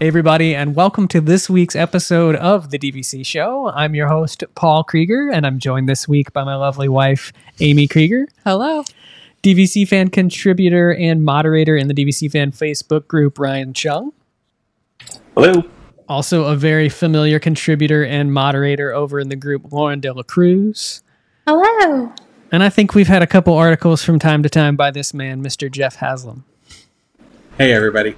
Hey, everybody, and welcome to this week's episode of the DVC Show. I'm your host, Paul Krieger, and I'm joined this week by my lovely wife, Amy Krieger. Hello. DVC fan contributor and moderator in the DVC fan Facebook group, Ryan Chung. Hello. Also, a very familiar contributor and moderator over in the group, Lauren De La Cruz. Hello. And I think we've had a couple articles from time to time by this man, Mr. Jeff Haslam. Hey, everybody.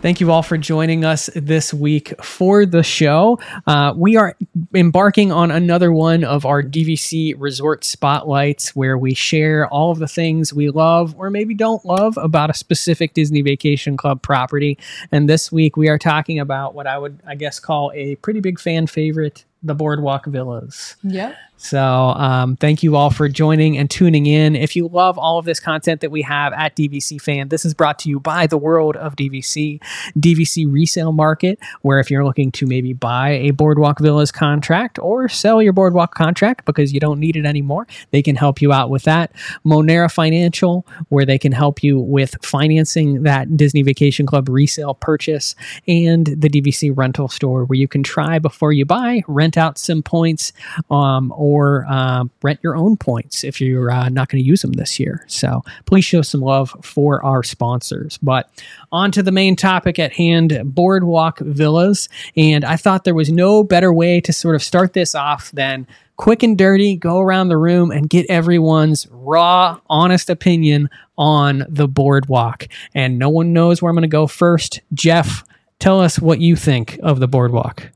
Thank you all for joining us this week for the show. Uh, we are embarking on another one of our DVC resort spotlights where we share all of the things we love or maybe don't love about a specific Disney Vacation Club property. And this week we are talking about what I would, I guess, call a pretty big fan favorite the Boardwalk Villas. Yep. So, um, thank you all for joining and tuning in. If you love all of this content that we have at DVC Fan, this is brought to you by the world of DVC, DVC Resale Market, where if you're looking to maybe buy a Boardwalk Villas contract or sell your Boardwalk contract because you don't need it anymore, they can help you out with that. Monera Financial, where they can help you with financing that Disney Vacation Club resale purchase, and the DVC Rental Store, where you can try before you buy, rent out some points, um, or uh, rent your own points if you're uh, not going to use them this year. So please show some love for our sponsors. But on to the main topic at hand Boardwalk Villas. And I thought there was no better way to sort of start this off than quick and dirty, go around the room and get everyone's raw, honest opinion on the boardwalk. And no one knows where I'm going to go first. Jeff, tell us what you think of the boardwalk.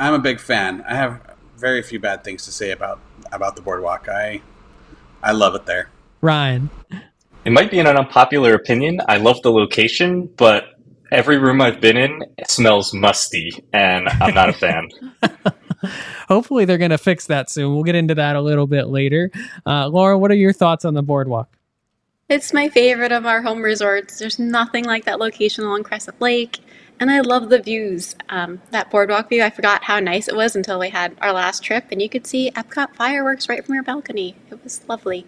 I'm a big fan. I have very few bad things to say about about the boardwalk. I I love it there. Ryan. It might be an unpopular opinion. I love the location, but every room I've been in smells musty, and I'm not a fan. Hopefully, they're going to fix that soon. We'll get into that a little bit later. Uh, Laura, what are your thoughts on the boardwalk? It's my favorite of our home resorts. There's nothing like that location along Crescent Lake. And I love the views. Um, that boardwalk view, I forgot how nice it was until we had our last trip, and you could see Epcot fireworks right from your balcony. It was lovely.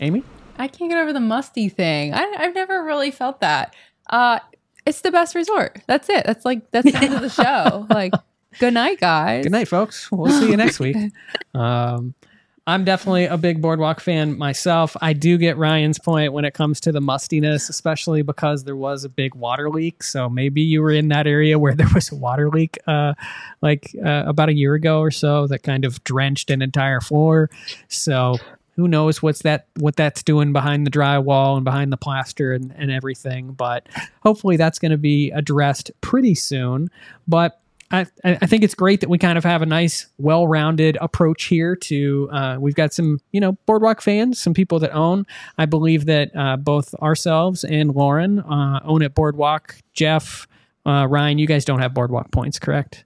Amy? I can't get over the musty thing. I, have never really felt that. Uh, it's the best resort. That's it. That's like, that's the end of the show. Like, good night, guys. Good night, folks. We'll see you next week. Um, I'm definitely a big boardwalk fan myself. I do get Ryan's point when it comes to the mustiness, especially because there was a big water leak. So maybe you were in that area where there was a water leak, uh, like uh, about a year ago or so, that kind of drenched an entire floor. So who knows what's that what that's doing behind the drywall and behind the plaster and, and everything. But hopefully that's going to be addressed pretty soon. But I, I think it's great that we kind of have a nice, well-rounded approach here. To uh, we've got some, you know, boardwalk fans, some people that own. I believe that uh, both ourselves and Lauren uh, own at Boardwalk. Jeff, uh, Ryan, you guys don't have boardwalk points, correct?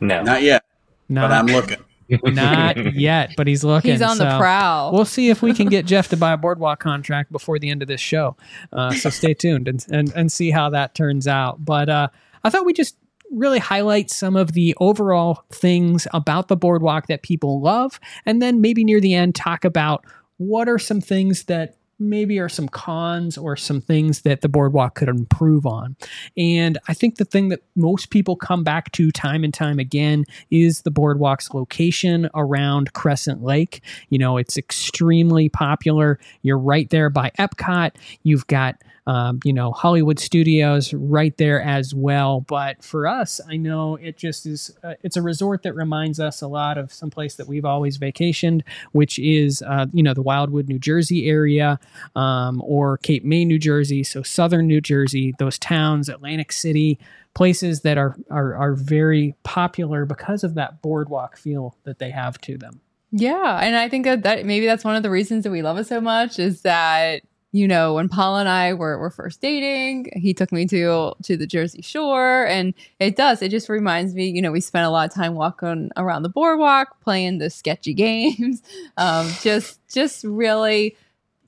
No, not yet. Not, but I'm looking. Not yet, but he's looking. He's on so the prowl. We'll see if we can get Jeff to buy a boardwalk contract before the end of this show. Uh, so stay tuned and, and and see how that turns out. But uh, I thought we just really highlight some of the overall things about the boardwalk that people love. And then maybe near the end, talk about what are some things that maybe are some cons or some things that the boardwalk could improve on. And I think the thing that most people come back to time and time again is the boardwalk's location around Crescent Lake. You know, it's extremely popular. You're right there by Epcot. You've got um, you know, Hollywood Studios right there as well. But for us, I know it just is, uh, it's a resort that reminds us a lot of some place that we've always vacationed, which is, uh, you know, the Wildwood, New Jersey area um, or Cape May, New Jersey. So southern New Jersey, those towns, Atlantic City, places that are, are, are very popular because of that boardwalk feel that they have to them. Yeah, and I think that, that maybe that's one of the reasons that we love it so much is that you know, when Paul and I were, were first dating, he took me to to the Jersey Shore, and it does. It just reminds me, you know, we spent a lot of time walking around the boardwalk, playing the sketchy games. Um, just just really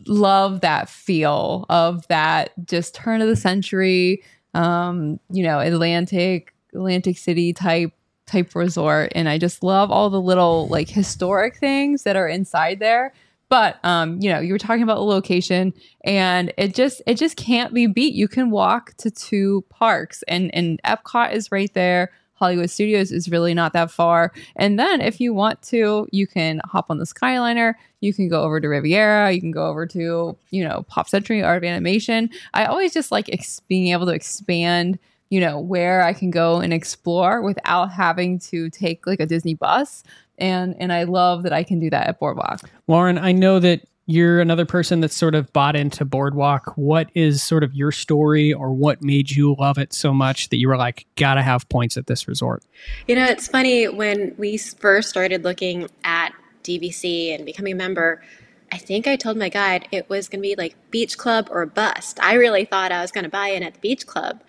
love that feel of that just turn of the century, um, you know, Atlantic Atlantic City type type resort, and I just love all the little like historic things that are inside there But um, you know, you were talking about the location and it just it just can't be beat. You can walk to two parks and and Epcot is right there. Hollywood Studios is really not that far. And then if you want to, you can hop on the Skyliner, you can go over to Riviera, you can go over to, you know, Pop Century Art of Animation. I always just like ex- being able to expand you know where I can go and explore without having to take like a Disney bus and and I love that I can do that at Boardwalk. Lauren, I know that you're another person that's sort of bought into Boardwalk. What is sort of your story or what made you love it so much that you were like, gotta have points at this resort? You know, it's funny when we first started looking at DVC and becoming a member. I think I told my guide it was to be like beach club or bust. I really thought I was to buy in at the beach club.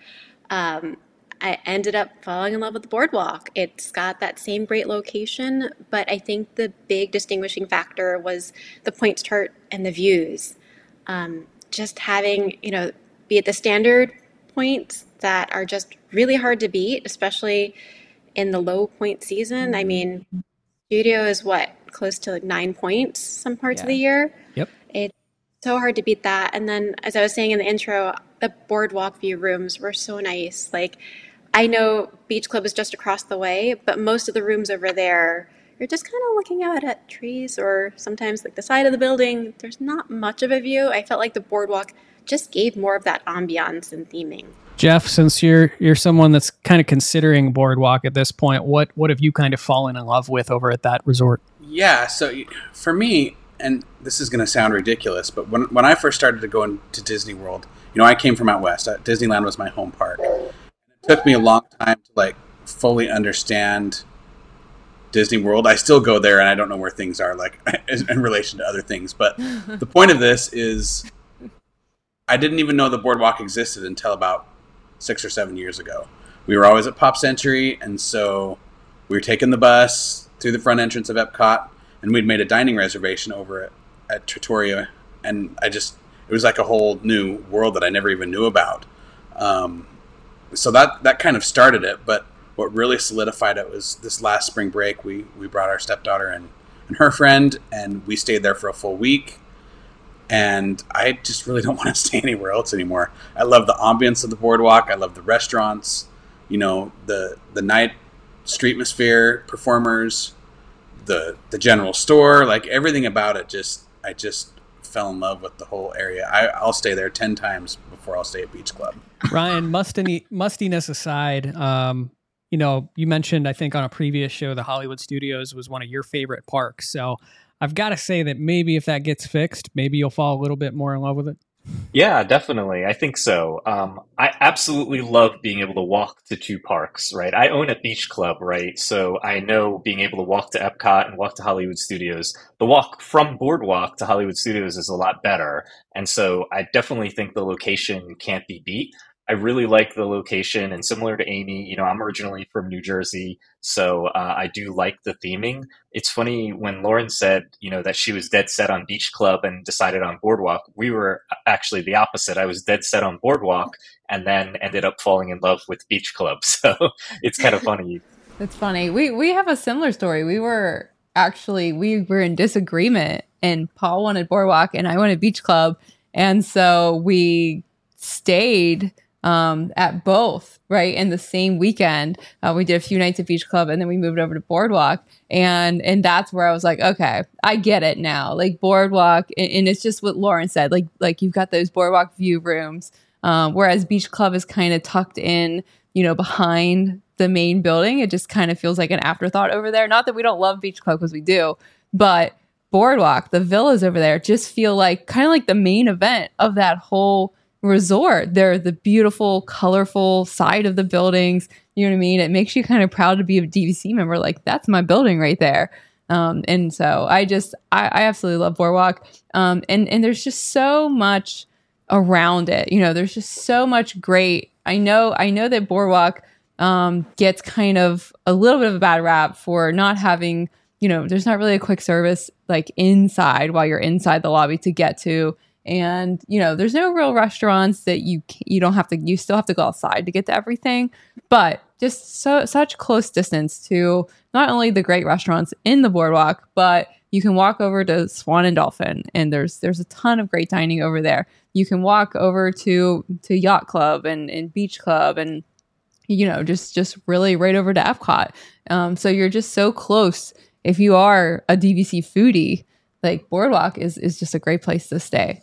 Um, I ended up falling in love with the boardwalk. It's got that same great location, but I think the big distinguishing factor was the points chart and the views. Um, just having, you know, be at the standard points that are just really hard to beat, especially in the low point season. I mean, studio is what close to like nine points some parts of the year. Yep. It's so hard to beat that. And then, as I was saying in the intro, the boardwalk view rooms were so nice. Like, I know Beach Club is just across the way, but most of the rooms over there, you're just kind of looking out at trees or sometimes like the side of the building. There's not much of a view. I felt like the boardwalk just gave more of that ambiance and theming. Jeff, since you're you're someone that's kind of considering boardwalk at this point, what what have you kind of fallen in love with over at that resort? Yeah, so for me, and this is going to sound ridiculous, but when when I first started to go into Disney World, you know, I came from out west. Uh, Disneyland was my home park. It took me a long time to like fully understand Disney World. I still go there and I don't know where things are like in relation to other things. But the point of this is I didn't even know the boardwalk existed until about six or seven years ago. We were always at Pop Century, and so we were taking the bus through the front entrance of Epcot, and we'd made a dining reservation over at, at Trattoria, and I just it was like a whole new world that I never even knew about. Um, so that that kind of started it, but what really solidified it was this last spring break. We we brought our stepdaughter and and her friend, and we stayed there for a full week. And I just really don't want to stay anywhere else anymore. I love the ambience of the boardwalk. I love the restaurants. You know the the night streetmosphere performers, the the general store, like everything about it. Just I just fell in love with the whole area. I, I'll stay there ten times before I'll stay at Beach Club. Ryan, musty, mustiness aside, um, you know, you mentioned I think on a previous show the Hollywood Studios was one of your favorite parks. So I've got to say that maybe if that gets fixed, maybe you'll fall a little bit more in love with it. Yeah, definitely. I think so. Um, I absolutely love being able to walk to two parks, right? I own a beach club, right? So I know being able to walk to Epcot and walk to Hollywood Studios. The walk from Boardwalk to Hollywood Studios is a lot better. And so I definitely think the location can't be beat. I really like the location, and similar to Amy, you know, I'm originally from New Jersey, so uh, I do like the theming. It's funny when Lauren said, you know, that she was dead set on Beach Club and decided on Boardwalk. We were actually the opposite. I was dead set on Boardwalk, and then ended up falling in love with Beach Club. So it's kind of funny. It's funny. We we have a similar story. We were actually we were in disagreement and Paul wanted Boardwalk and I wanted Beach Club. And so we stayed um, at both, right? In the same weekend, uh, we did a few nights at Beach Club, and then we moved over to Boardwalk, and and that's where I was like, okay, I get it now. Like Boardwalk, and, and it's just what Lauren said. Like like you've got those Boardwalk view rooms, um, whereas Beach Club is kind of tucked in, you know, behind the main building. It just kind of feels like an afterthought over there. Not that we don't love Beach Club because we do, but Boardwalk, the villas over there, just feel like kind of like the main event of that whole resort. They're the beautiful, colorful side of the buildings. You know what I mean? It makes you kind of proud to be a DVC member. Like, that's my building right there. Um, and so I just, I, I absolutely love Boardwalk. Um, and, and there's just so much around it. You know, there's just so much great. I know, I know that Boardwalk um, gets kind of a little bit of a bad rap for not having, you know, there's not really a quick service like inside while you're inside the lobby to get to and you know there's no real restaurants that you you don't have to you still have to go outside to get to everything but just so such close distance to not only the great restaurants in the boardwalk but You can walk over to Swan and Dolphin, and there's there's a ton of great dining over there. You can walk over to to Yacht Club and, and Beach Club, and you know just just really right over to Epcot. Um, so you're just so close. If you are a DVC foodie, like Boardwalk is is just a great place to stay.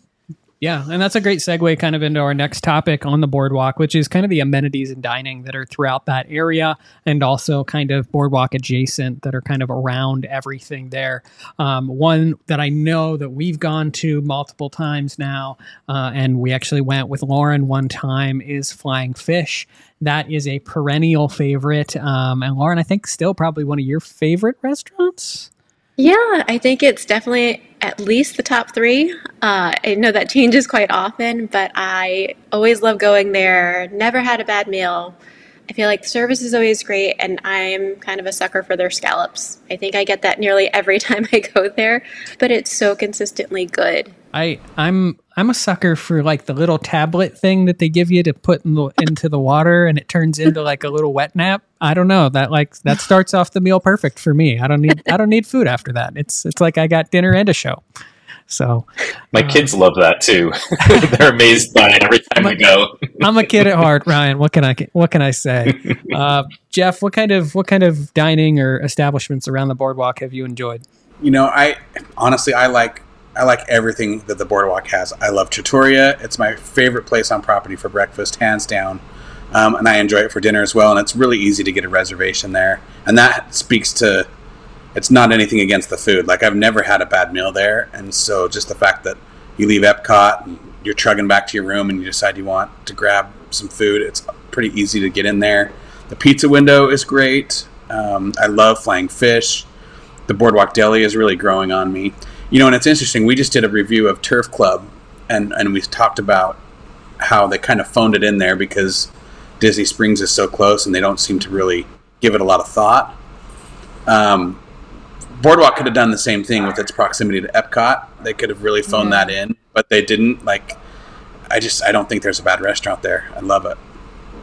Yeah, and that's a great segue kind of into our next topic on the boardwalk, which is kind of the amenities and dining that are throughout that area and also kind of boardwalk adjacent that are kind of around everything there. Um, one that I know that we've gone to multiple times now, uh, and we actually went with Lauren one time, is Flying Fish. That is a perennial favorite. Um, and Lauren, I think still probably one of your favorite restaurants. Yeah, I think it's definitely at least the top three. Uh, I know that changes quite often, but I always love going there. Never had a bad meal. I feel like the service is always great, and I'm kind of a sucker for their scallops. I think I get that nearly every time I go there, but it's so consistently good. I I'm I'm a sucker for like the little tablet thing that they give you to put in the, into the water and it turns into like a little wet nap. I don't know that like that starts off the meal perfect for me. I don't need I don't need food after that. It's it's like I got dinner and a show. So my uh, kids love that too. They're amazed by it every time we go. I'm a kid at heart, Ryan. What can I what can I say? Uh, Jeff, what kind of what kind of dining or establishments around the boardwalk have you enjoyed? You know, I honestly I like I like everything that the boardwalk has. I love Trattoria. It's my favorite place on property for breakfast, hands down. Um, and I enjoy it for dinner as well. And it's really easy to get a reservation there. And that speaks to it's not anything against the food. Like I've never had a bad meal there, and so just the fact that you leave Epcot and you're trugging back to your room and you decide you want to grab some food, it's pretty easy to get in there. The pizza window is great. Um, I love flying fish. The Boardwalk Deli is really growing on me. You know, and it's interesting. We just did a review of Turf Club, and and we talked about how they kind of phoned it in there because Disney Springs is so close, and they don't seem to really give it a lot of thought. Um, Boardwalk could have done the same thing with its proximity to Epcot. They could have really phoned yeah. that in, but they didn't. Like, I just I don't think there's a bad restaurant there. I love it.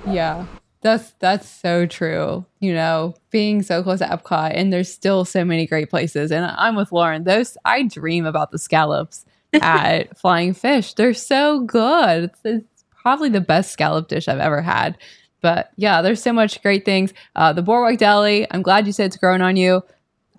Yeah, that's that's so true. You know, being so close to Epcot and there's still so many great places. And I'm with Lauren. Those I dream about the scallops at Flying Fish. They're so good. It's, it's, probably the best scallop dish I've ever had. But yeah, there's so much great things. Uh, the Boardwalk Deli. I'm glad you said it's grown on you.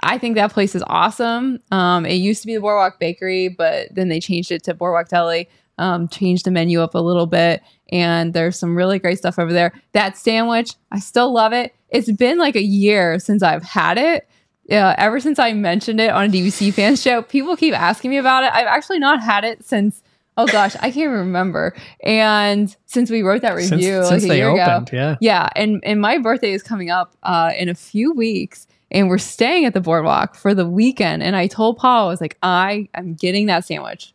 I think that place is awesome. Um, it used to be the Boardwalk Bakery, but then they changed it to Boardwalk Deli um, changed the menu up a little bit, and there's some really great stuff over there. That sandwich, I still love it. It's been like a year since I've had it. Uh, ever since I mentioned it on a DVC fan show, people keep asking me about it. I've actually not had it since oh gosh, I can't remember. And since we wrote that review since, like a year opened, ago, yeah, yeah, and and my birthday is coming up uh, in a few weeks, and we're staying at the boardwalk for the weekend. And I told Paul, I was like, I am getting that sandwich.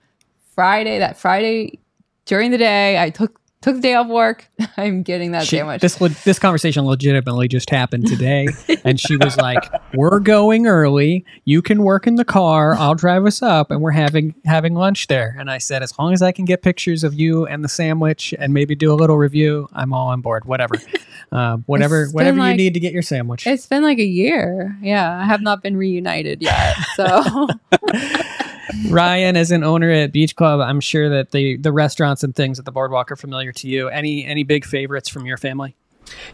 Friday, that Friday during the day, I took took the day off work. I'm getting that she, sandwich. This this conversation legitimately just happened today, and she was like, "We're going early. You can work in the car. I'll drive us up, and we're having having lunch there." And I said, "As long as I can get pictures of you and the sandwich, and maybe do a little review, I'm all on board. Whatever, uh, whatever, whatever like, you need to get your sandwich." It's been like a year. Yeah, I have not been reunited yet, so. Ryan, as an owner at Beach Club, I'm sure that the the restaurants and things at the boardwalk are familiar to you. Any any big favorites from your family?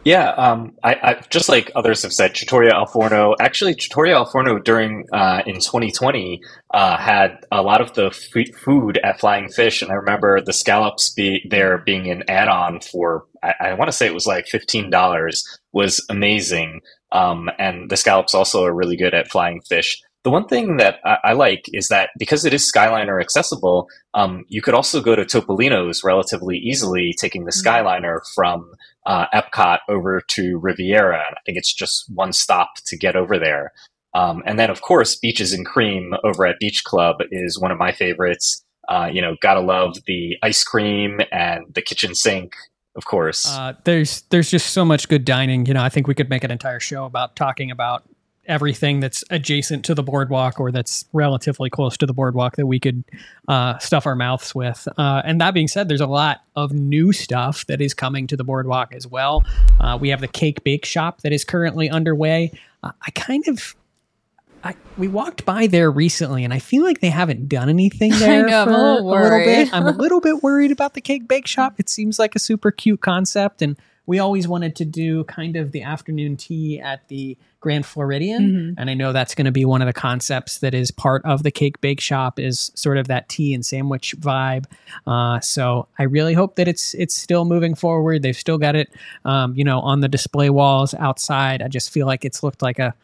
Yeah, um, I, I, just like others have said, Trattoria Al Forno. Actually, Trattoria Al Forno during uh, in 2020 uh, had a lot of the f- food at Flying Fish, and I remember the scallops be there being an add-on for I, I want to say it was like fifteen dollars. Was amazing, um, and the scallops also are really good at Flying Fish. The one thing that I, I, like is that because it is Skyliner accessible, um, you could also go to Topolino's relatively easily, taking the mm-hmm. Skyliner from uh, Epcot over to Riviera. I think it's just one stop to get over there. Um, and then, of course, Beaches and Cream over at Beach Club is one of my favorites. Uh, you know, gotta love the ice cream and the kitchen sink of course. Uh, there's there's just so much good dining. You know, I think we could make an entire show about talking about everything that's adjacent to the boardwalk or that's relatively close to the boardwalk that we could uh, stuff our mouths with. Uh, and that being said, there's a lot of new stuff that is coming to the boardwalk as well. Uh, we have the cake bake shop that is currently underway. Uh, I kind of I, we walked by there recently, and I feel like they haven't done anything there know, I'm for a little bit. I'm a little bit worried about the cake bake shop. It seems like a super cute concept, and we always wanted to do kind of the afternoon tea at the Grand Floridian, Mhm. and I know that's going to be one of the concepts that is part of the cake bake shop is sort of that tea and sandwich vibe. Uh, so I really hope that it's it's still moving forward. They've still got it, um, you know, on the display walls outside. I just feel like it's looked like a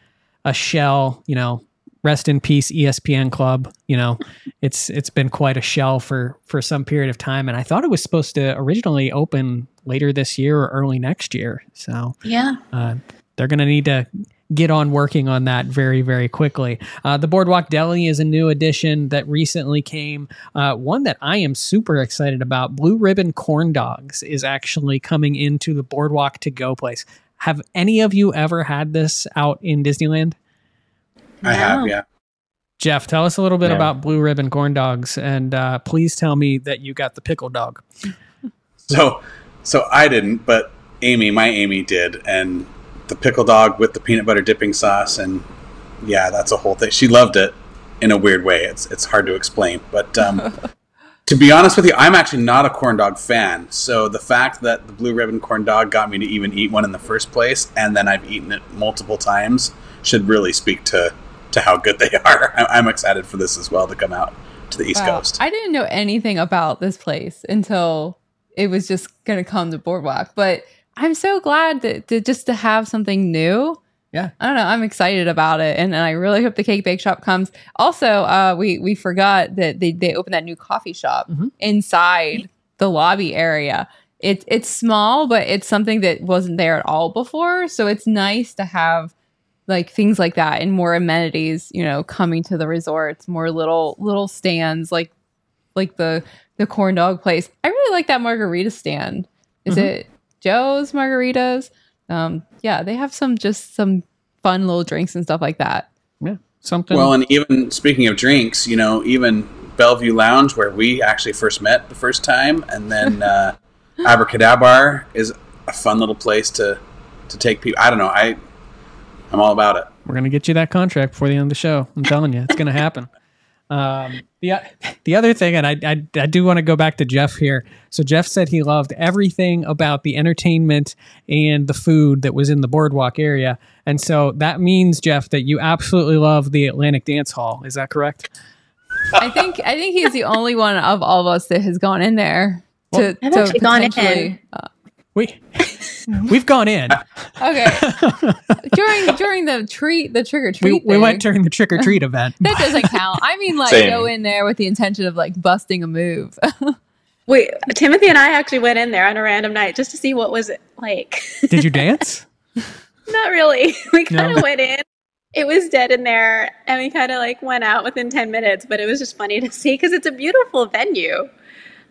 a shell, you know. Rest in peace, ESPN Club. You know, it's it's been quite a shell for for some period of time, and I thought it was supposed to originally open later this year or early next year. So Yeah. uh, they're going to need to get on working on that very, very quickly. Uh, the Boardwalk Deli is a new addition that recently came. Uh, one that I am super excited about. Blue Ribbon Corn Dogs is actually coming into the Boardwalk to go place. Have any of you ever had this out in Disneyland? I have, yeah. Jeff, tell us a little bit No. about Blue Ribbon Corn Dogs, and uh, please tell me that you got the pickle dog. So, so I didn't, but Amy, my Amy did, and the pickle dog with the peanut butter dipping sauce, and yeah, that's a whole thing. She loved it in a weird way. It's it's hard to explain, but um, to be honest with you, I'm actually not a corn dog fan. So the fact that the blue ribbon corn dog got me to even eat one in the first place, and then I've eaten it multiple times, should really speak to to how good they are. I'm excited for this as well to come out to the East Wow. Coast. I didn't know anything about this place until it was just going to come to Boardwalk. But I'm so glad that, to just to have something new. Yeah. I don't know. I'm excited about it, and, and I really hope the cake bake shop comes. Also, uh, we we forgot that they they opened that new coffee shop Mhm. inside the lobby area. It's it's small, but it's something that wasn't there at all before. So it's nice to have like things like that and more amenities. You know, coming to the resorts, more little little stands like like the the corn dog place. I really like that margarita stand. Is Mhm. it Joe's Margaritas? Um, yeah, they have some just some fun little drinks and stuff like that. Yeah, something. Well, and even speaking of drinks, you know, even Bellevue Lounge, where we actually first met the first time, and then uh, Abracadabar is a fun little place to to take people. I don't know. I I'm all about it. We're gonna get you that contract before the end of the show. I'm telling you, it's gonna happen. Um, the the other thing, and I I, I do want to go back to Jeff here. So Jeff said he loved everything about the entertainment and the food that was in the boardwalk area, and so that means Jeff that you absolutely love the Atlantic Dance Hall. Is that correct? I think I think he's the only one of all of us that has gone in there to, I've to actually gone in. potentially- uh, We we've gone in. okay, during during the treat the trick or we, treat. we went during the trick or treat event. that doesn't count. I mean, like Same. go in there with the intention of like busting a move. Wait, Timothy and I actually went in there on a random night just to see what was it like. Did you dance? Not really. We kind of No? went in. It was dead in there, and we kind of like went out within ten minutes. But it was just funny to see because it's a beautiful venue.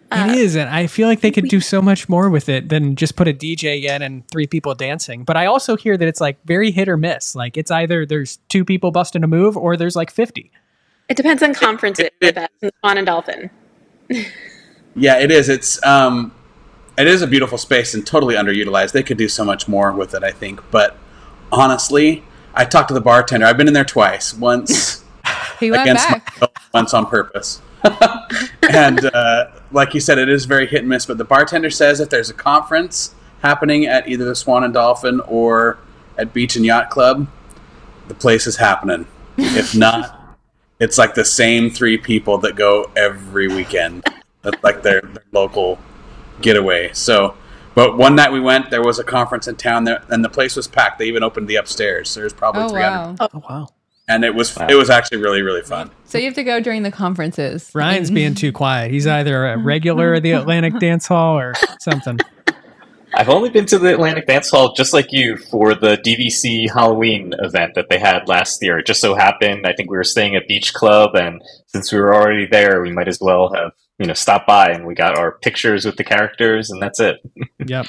Uh, it is, and I feel like they could do so much more with it than just put a DJ in and three people dancing. But I also hear that it's like very hit or miss. Like it's either there's two people busting a move, or there's like fifty. It depends on conferences. I bet, in Swan and Dolphin. Yeah, it is. It's um, it is a beautiful space and totally underutilized. They could do so much more with it, I think. But honestly, I talked to the bartender. I've been in there twice. Once he went against back. my once on purpose. and uh, like you said, it is very hit and miss. But the bartender says if there's a conference happening at either the Swan and Dolphin or at Beach and Yacht Club, the place is happening. If not, it's like the same three people that go every weekend. That's like their, their local getaway. So, but one night we went, there was a conference in town there, and the place was packed. They even opened the upstairs. There's probably Oh 300, wow! Oh wow, and it was Wow. it was actually really really fun. So you have to go during the conferences. Ryan's being too quiet. He's either a mm-hmm. regular at the mm-hmm. Atlantic Dance Hall or something. I've only been to the Atlantic Dance Hall just like you for the DVC Halloween event that they had last year. It just so happened, I think we were staying at Beach Club, and since we were already there, we might as well have you know stopped by and we got our pictures with the characters, and that's it. Yep.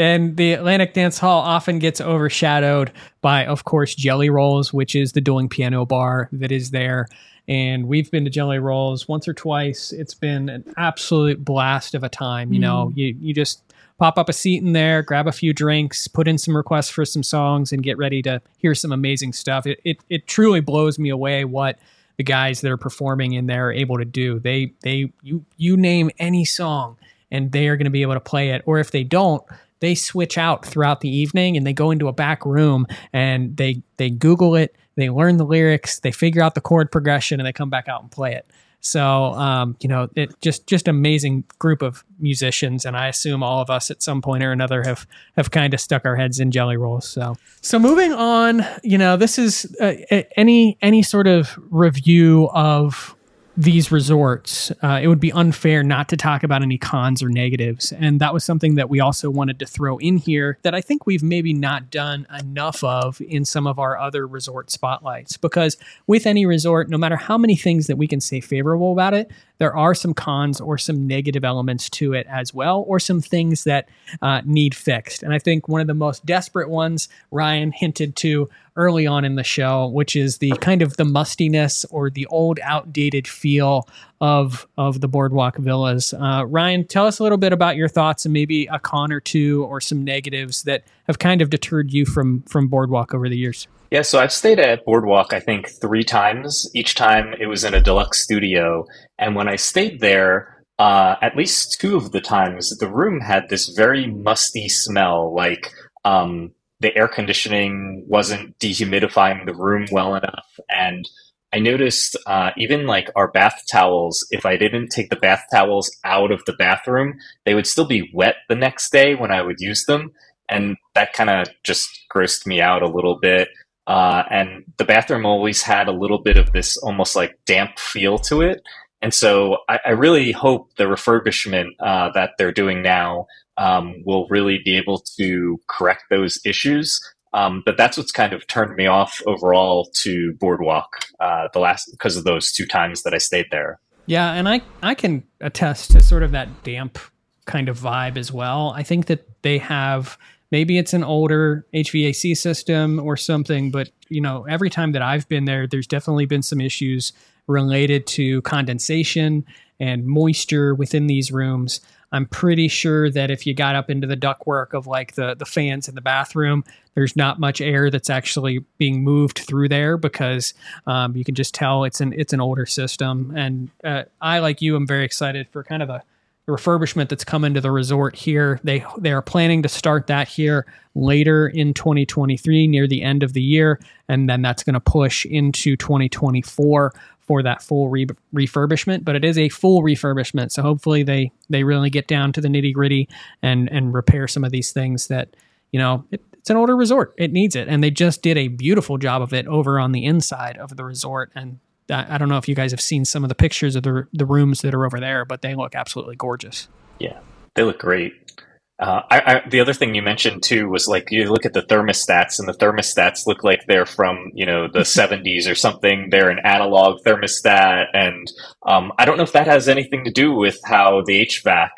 And the Atlantic Dance Hall often gets overshadowed by, of course, Jelly Rolls, which is the dueling piano bar that is there. And we've been to Jelly Rolls once or twice. It's been an absolute blast of a time. You know, mm. you, you just pop up a seat in there, grab a few drinks, put in some requests for some songs, and get ready to hear some amazing stuff. It it, it truly blows me away what the guys that are performing in there are able to do. They they you you name any song and they are going to be able to play it. Or if they don't, they switch out throughout the evening and they go into a back room and they they Google it, they learn the lyrics, they figure out the chord progression, and they come back out and play it. So um, you know, it just just amazing group of musicians, and I assume all of us at some point or another have have kind of stuck our heads in jelly rolls. So so moving on, you know, this is uh, any any sort of review of these resorts, uh, it would be unfair not to talk about any cons or negatives. And that was something that we also wanted to throw in here that I think we've maybe not done enough of in some of our other resort spotlights. Because with any resort, no matter how many things that we can say favorable about it, there are some cons or some negative elements to it as well, or some things that uh, need fixed. And I think one of the most desperate ones Ryan hinted to early on in the show, which is the kind of the mustiness or the old, outdated feel of of the boardwalk villas. Uh, Ryan, tell us a little bit about your thoughts and maybe a con or two or some negatives that have kind of deterred you from from boardwalk over the years. Yeah, so I've stayed at Boardwalk, I think, three times. Each time it was in a deluxe studio. And when I stayed there, uh, at least two of the times, the room had this very musty smell, like um, the air conditioning wasn't dehumidifying the room well enough. And I noticed uh, even like our bath towels, if I didn't take the bath towels out of the bathroom, they would still be wet the next day when I would use them. And that kind of just grossed me out a little bit. Uh, and the bathroom always had a little bit of this almost like damp feel to it. And so I, I really hope the refurbishment uh, that they're doing now um, will really be able to correct those issues. Um, but that's what's kind of turned me off overall to Boardwalk uh, the last because of those two times that I stayed there. Yeah, and I I can attest to sort of that damp kind of vibe as well. I think that they have maybe it's an older HVAC system or something, but you know, every time that I've been there, there's definitely been some issues related to condensation and moisture within these rooms. I'm pretty sure that if you got up into the ductwork of like the the fans in the bathroom, there's not much air that's actually being moved through there because um, you can just tell it's an it's an older system. And uh, I, like you, am very excited for kind of a refurbishment that's coming to the resort here. They they are planning to start that here later in 2023 near the end of the year and then that's going to push into 2024 for that full re- refurbishment, but it is a full refurbishment. So hopefully they they really get down to the nitty gritty and and repair some of these things that you know it, it's an older resort. It needs it, and they just did a beautiful job of it over on the inside of the resort. And I don't know if you guys have seen some of the pictures of the the rooms that are over there, but they look absolutely gorgeous. Yeah, they look great. Uh, I, I, the other thing you mentioned too was like you look at the thermostats, and the thermostats look like they're from you know the 70s or something. They're an analog thermostat, and um, I don't know if that has anything to do with how the HVAC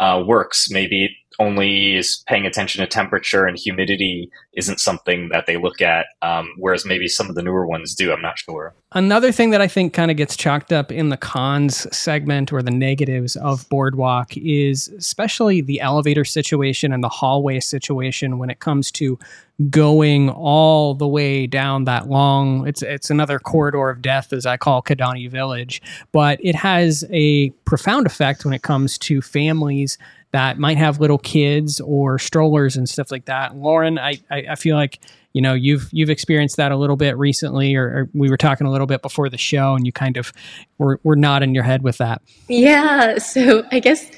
uh, works. Maybe only is paying attention to temperature and humidity isn't something that they look at, um, whereas maybe some of the newer ones do. I'm not sure. Another thing that I think kind of gets chalked up in the cons segment or the negatives of Boardwalk is especially the elevator situation and the hallway situation when it comes to going all the way down that long it's it's another corridor of death as I call Kidani Village but it has a profound effect when it comes to families that might have little kids or strollers and stuff like that. Lauren, I, I, I feel like you know you've you've experienced that a little bit recently, or, or, we were talking a little bit before the show, and you kind of were, were nodding your head with that. Yeah, so I guess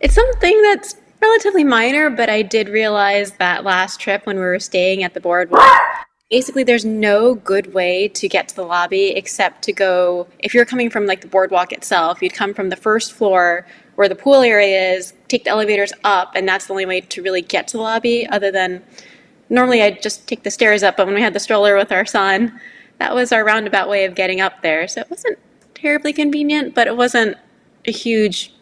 it's something that's relatively minor, but I did realize that last trip when we were staying at the boardwalk. Basically, there's no good way to get to the lobby except to go. If you're coming from like the boardwalk itself, you'd come from the first floor where the pool area is, take the elevators up, and that's the only way to really get to the lobby. Other than normally, I'd just take the stairs up, but when we had the stroller with our son, that was our roundabout way of getting up there. So it wasn't terribly convenient, but it wasn't a huge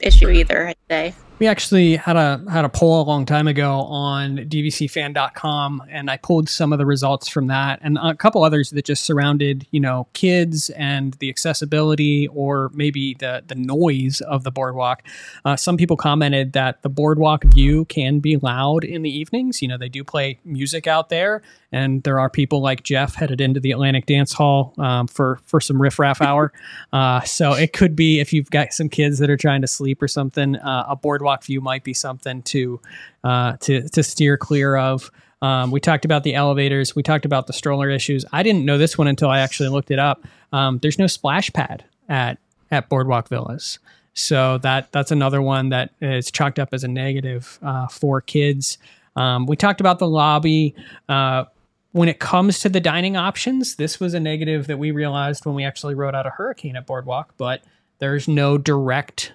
issue either. I'd say. We actually had a had a poll a long time ago on dvcfan.com and I pulled some of the results from that and a couple others that just surrounded, you know, kids and the accessibility or maybe the the noise of the boardwalk. Uh, some people commented that the boardwalk view can be loud in the evenings. You know, they do play music out there and there are people like Jeff headed into the Atlantic Dance Hall um, for for some riffraff hour. Uh, so it could be if you've got some kids that are trying to sleep or something, uh, a boardwalk view might be something to uh, to to steer clear of. Um, we talked about the elevators. We talked about the stroller issues. I didn't know this one until I actually looked it up. Um, there's no splash pad at at Boardwalk Villas. So that that's another one that is chalked up as a negative uh, for kids. Um, we talked about the lobby. Uh, when it comes to the dining options, this was a negative that we realized when we actually rode out a hurricane at Boardwalk, but there's no direct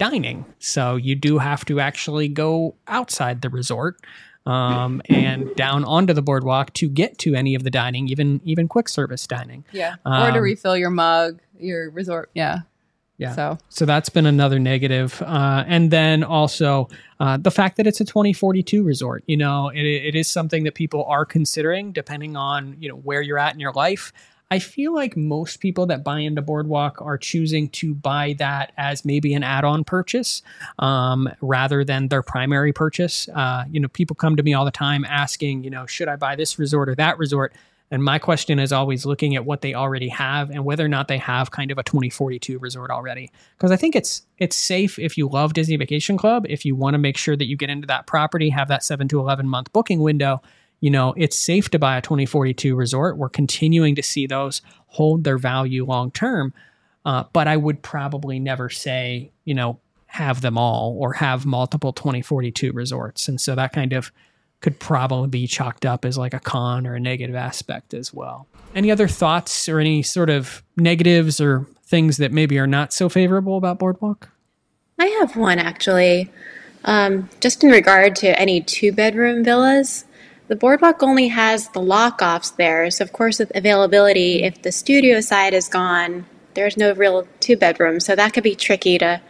dining. So you do have to actually go outside the resort um, and down onto the boardwalk to get to any of the dining, even even quick service dining. Yeah. or to Um, refill your mug, your resort. Yeah. Yeah. So So that's been another negative. Uh, and then also uh, the fact that it's a 2042 resort. You know, it, it is something that people are considering depending on, you know, where you're at in your life. I feel like most people that buy into Boardwalk are choosing to buy that as maybe an add-on purchase um, rather than their primary purchase. Uh, you know, people come to me all the time asking, you know, should I buy this resort or that resort? And my question is always looking at what they already have and whether or not they have kind of a 2042 resort already. Because I think it's it's safe if you love Disney Vacation Club, if you want to make sure that you get into that property, have that seven to 11 month booking window. You know, it's safe to buy a 2042 resort. We're continuing to see those hold their value long term. Uh, but I would probably never say, you know, have them all or have multiple 2042 resorts. And so that kind of could probably be chalked up as like a con or a negative aspect as well. Any other thoughts or any sort of negatives or things that maybe are not so favorable about Boardwalk? I have one actually. Um, just in regard to any two bedroom villas, the boardwalk only has the lock offs there. So, of course, with availability, if the studio side is gone, there's no real two bedrooms. So, that could be tricky to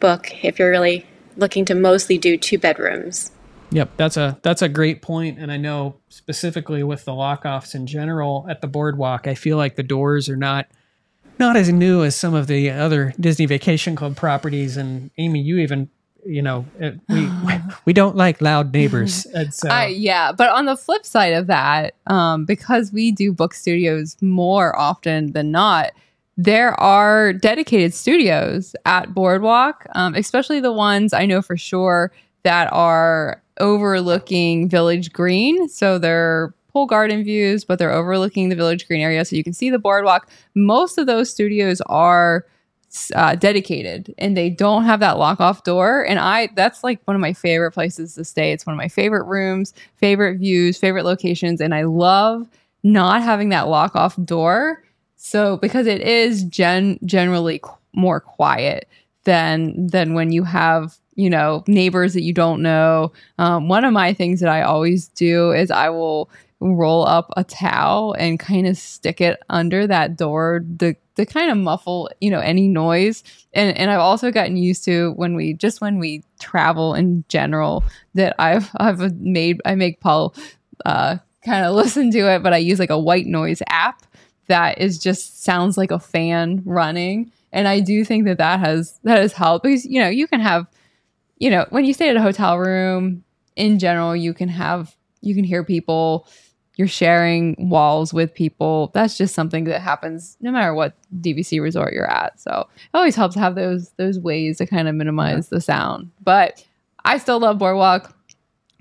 book if you're really looking to mostly do two bedrooms. Yep, that's a that's a great point, and I know specifically with the lockoffs in general at the boardwalk, I feel like the doors are not not as new as some of the other Disney Vacation Club properties. And Amy, you even you know it, we we don't like loud neighbors, and so I, yeah, but on the flip side of that, um, because we do book studios more often than not, there are dedicated studios at Boardwalk, um, especially the ones I know for sure that are overlooking Village Green. So they're pool garden views, but they're overlooking the Village Green area, so you can see the boardwalk. Most of those studios are uh, dedicated and they don't have that lock off door. And i that's like one of my favorite places to stay. It's one of my favorite rooms favorite views favorite locations. And i love not having that lock off door. So because it is gen generally qu- more quiet than than when you have you know neighbors that you don't know. Um, one of my things that i always do is i will roll up a towel and kind of stick it under that door to, to kind of muffle you know any noise. And and i've also gotten used to when we just when we travel in general that i've i've made i make paul uh kind of listen to it but i use like a white noise app that is just sounds like a fan running. And i do think that that has that has helped because you know you can have you know when you stay at a hotel room in general you can have you can hear people you're sharing walls with people that's just something that happens no matter what dvc resort you're at. So it always helps to have those those ways to kind of minimize the sound. But i still love boardwalk.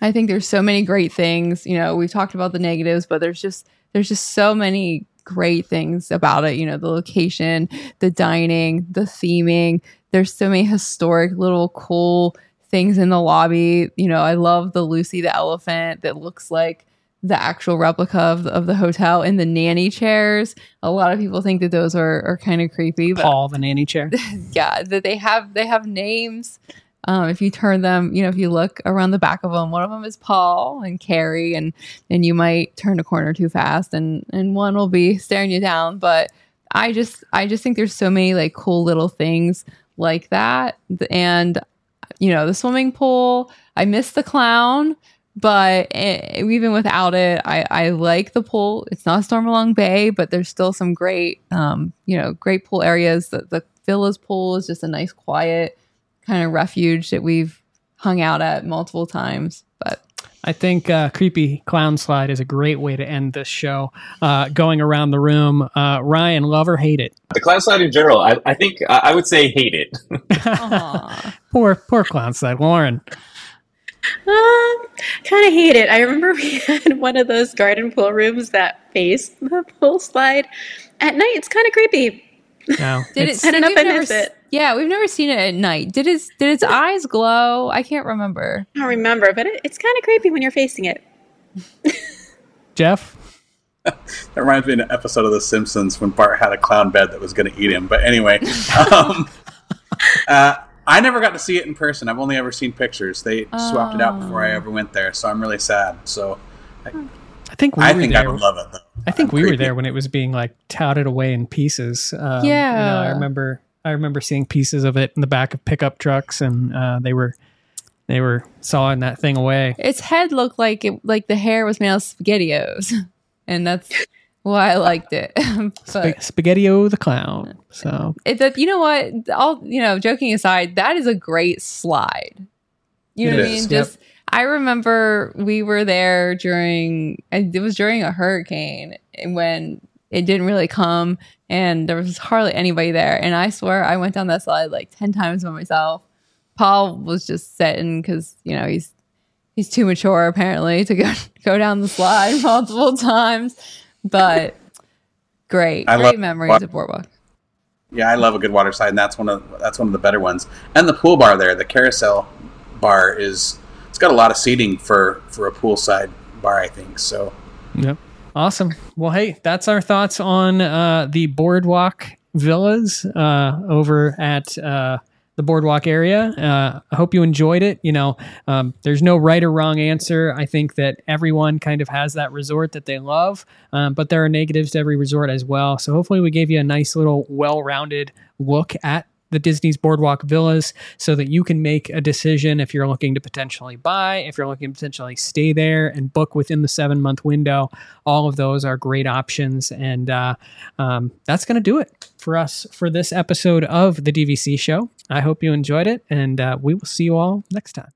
I think there's so many great things. You know we've talked about the negatives but there's just there's just so many great things about it. You know the location the dining the theming. There's so many historic little cool things in the lobby. You know i love the lucy the elephant that looks like the actual replica of the, of the hotel in the nanny chairs. A lot of people think that those are, are kind of creepy, but Paul, the nanny chair. yeah, that they have they have names. Um, if you turn them, you know, if you look around the back of them, one of them is Paul and Carrie, and and you might turn a corner too fast, and and one will be staring you down. But I just I just think there's so many like cool little things like that, and you know, the swimming pool. I miss the clown, but eh, even without it, I, I like the pool. It's not Stormalong Bay, but there's still some great, um, you know, great pool areas. The, the Villa's pool is just a nice, quiet kind of refuge that we've hung out at multiple times. But I think uh, Creepy Clown Slide is a great way to end this show. Uh, going around the room, uh, Ryan, love or hate it? The clown slide in general, I, I think I I would say hate it. aw. Poor, poor Clown Slide. Lauren. Um, kind of hate it. I remember we had one of those garden pool rooms that faced the pool slide. At night, it's kind of creepy. No, did it? I don't know if I never miss it. Yeah, we've never seen it at night. Did its did its eyes glow? I can't remember. I don't remember, but it, it's kind of creepy when you're facing it. Jeff? That reminds me of an episode of The Simpsons when Bart had a clown bed that was going to eat him. But anyway, um, uh, I never got to see it in person. I've only ever seen pictures. They swapped it out before I Oh. ever went there, so I'm really sad. So I think we I were think I would love it though. I think we were there when it was being like touted away in pieces. Um, you know, Yeah. I remember. I remember seeing pieces of it in the back of pickup trucks, and uh, they were they were sawing that thing away. Its head looked like it like the hair was made of spaghettios, and that's why I liked it. but Sp- Spaghettio the clown. So it, that you know what? All you know, joking aside, that is a great slide. You know It what I is, mean? yep. Just I remember we were there during it was during a hurricane and when it didn't really come and there was hardly anybody there. And I swear I went down that slide like ten times by myself. Paul was just sitting because you know he's he's too mature apparently to go go down the slide multiple times. But great, I great love- memories of Boardwalk. Yeah, I love a good water slide, and that's one of that's one of the better ones. And the pool bar there, the carousel bar is it's got a lot of seating for for a poolside bar, I think. So Yep. Awesome. Well, hey, that's our thoughts on uh, the Boardwalk Villas uh, over at uh, the Boardwalk area. Uh, I hope you enjoyed it. You know, um, there's no right or wrong answer. I think that everyone kind of has that resort that they love, um, but there are negatives to every resort as well. So hopefully, we gave you a nice little well rounded look at the Disney's Boardwalk Villas so that you can make a decision if you're looking to potentially buy, if you're looking to potentially stay there and book within the seven month window. All of those are great options. And uh, um, that's going to do it for us for this episode of the DVC show. I hope you enjoyed it, and uh, we will see you all next time.